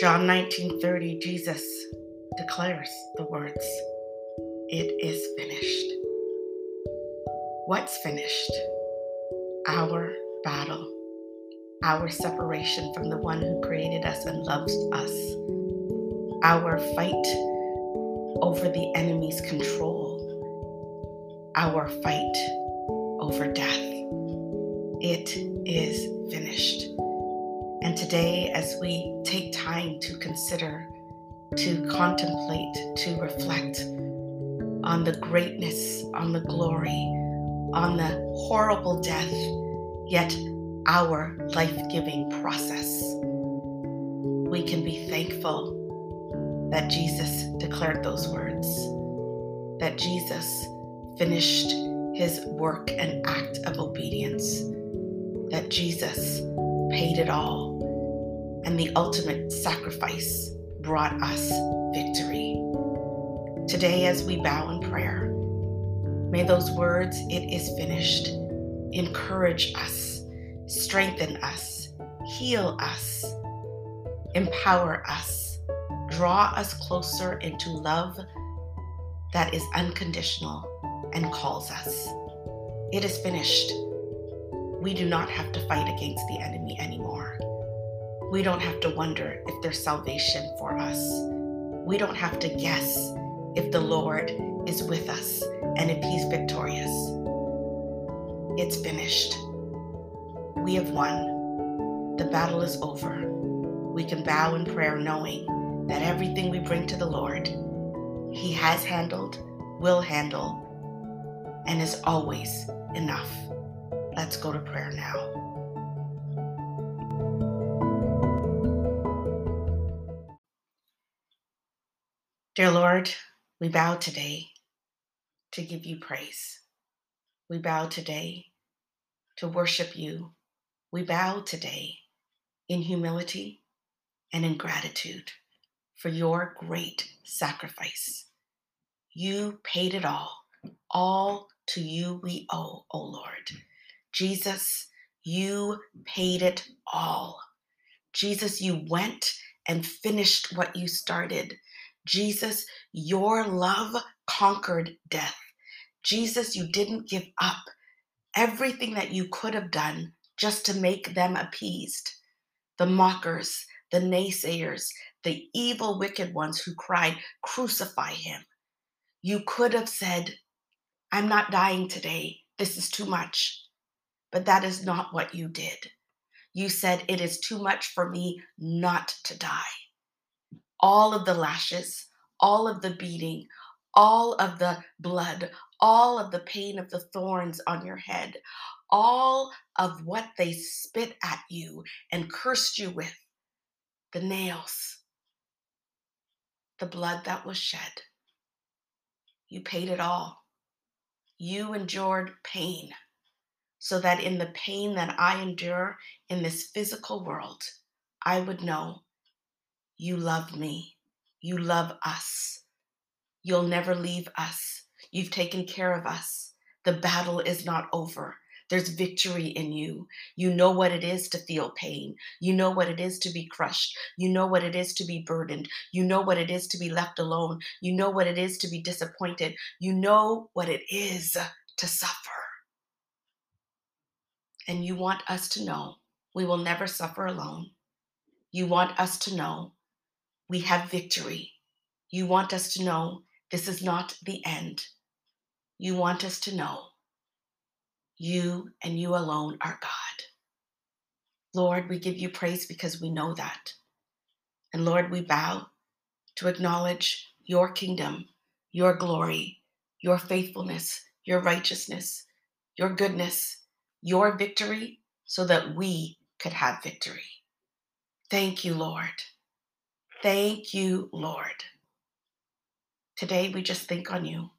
John 19:30 Jesus declares the words, "It is finished." What's finished? Our battle, our separation from the one who created us and loves us, our fight over the enemy's control, our fight over death. It is finished. And today, as we take time to consider, to contemplate, to reflect on the greatness, on the glory, on the horrible death, yet our life giving process, we can be thankful that Jesus declared those words, that Jesus finished his work and act of obedience, that Jesus paid it all and the ultimate sacrifice brought us victory. Today, as we bow in prayer, may those words, it is finished, encourage us, strengthen us, heal us, empower us, draw us closer into love that is unconditional and calls us. It is finished. We do not have to fight against the enemy anymore. We don't have to wonder if there's salvation for us. We don't have to guess if the Lord is with us and if He's victorious. It's finished. We have won. The battle is over. We can bow in prayer knowing that everything we bring to the Lord, He has handled, will handle, and is always enough. Let's go to prayer now. Dear Lord, we bow today to give you praise. We bow today to worship you. We bow today in humility and in gratitude for your great sacrifice. You paid it all. All to you we owe, O Lord. Jesus, you paid it all. Jesus, you went and finished what you started. Jesus, your love conquered death. Jesus, you didn't give up everything that you could have done just to make them appeased. The mockers, the naysayers, the evil, wicked ones who cried, Crucify him. You could have said, I'm not dying today. This is too much. But that is not what you did. You said, It is too much for me not to die all of the lashes, all of the beating, all of the blood, all of the pain of the thorns on your head, all of what they spit at you and cursed you with, the nails, the blood that was shed. You paid it all. You endured pain so that in the pain that I endure in this physical world, I would know you love me. You love us. You'll never leave us. You've taken care of us. The battle is not over. There's victory in you. You know what it is to feel pain. You know what it is to be crushed. You know what it is to be burdened. You know what it is to be left alone. You know what it is to be disappointed. You know what it is to suffer. And you want us to know we will never suffer alone. You want us to know we have victory. You want us to know this is not the end. You want us to know you and you alone are God. Lord, we give you praise because we know that. And Lord, we bow to acknowledge your kingdom, your glory, your faithfulness, your righteousness, your goodness, your victory, so that we could have victory. Thank you, Lord. Thank you, Lord. Today we just think on you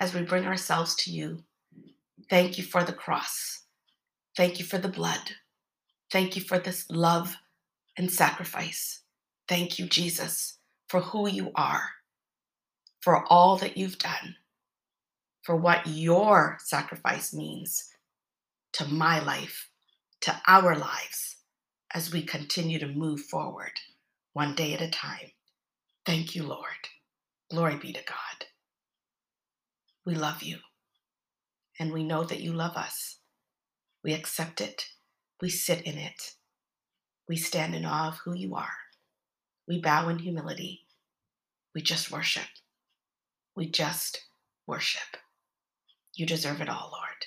as we bring ourselves to you. Thank you for the cross. Thank you for the blood. Thank you for this love and sacrifice. Thank you, Jesus, for who you are, for all that you've done, for what your sacrifice means to my life, to our lives as we continue to move forward. one day at a time. Thank you, Lord. Glory be to God. We love you, and we know that you love us. We accept it, we sit in it, we stand in awe of who you are. We bow in humility. We just worship. We just worship. You deserve it all, Lord.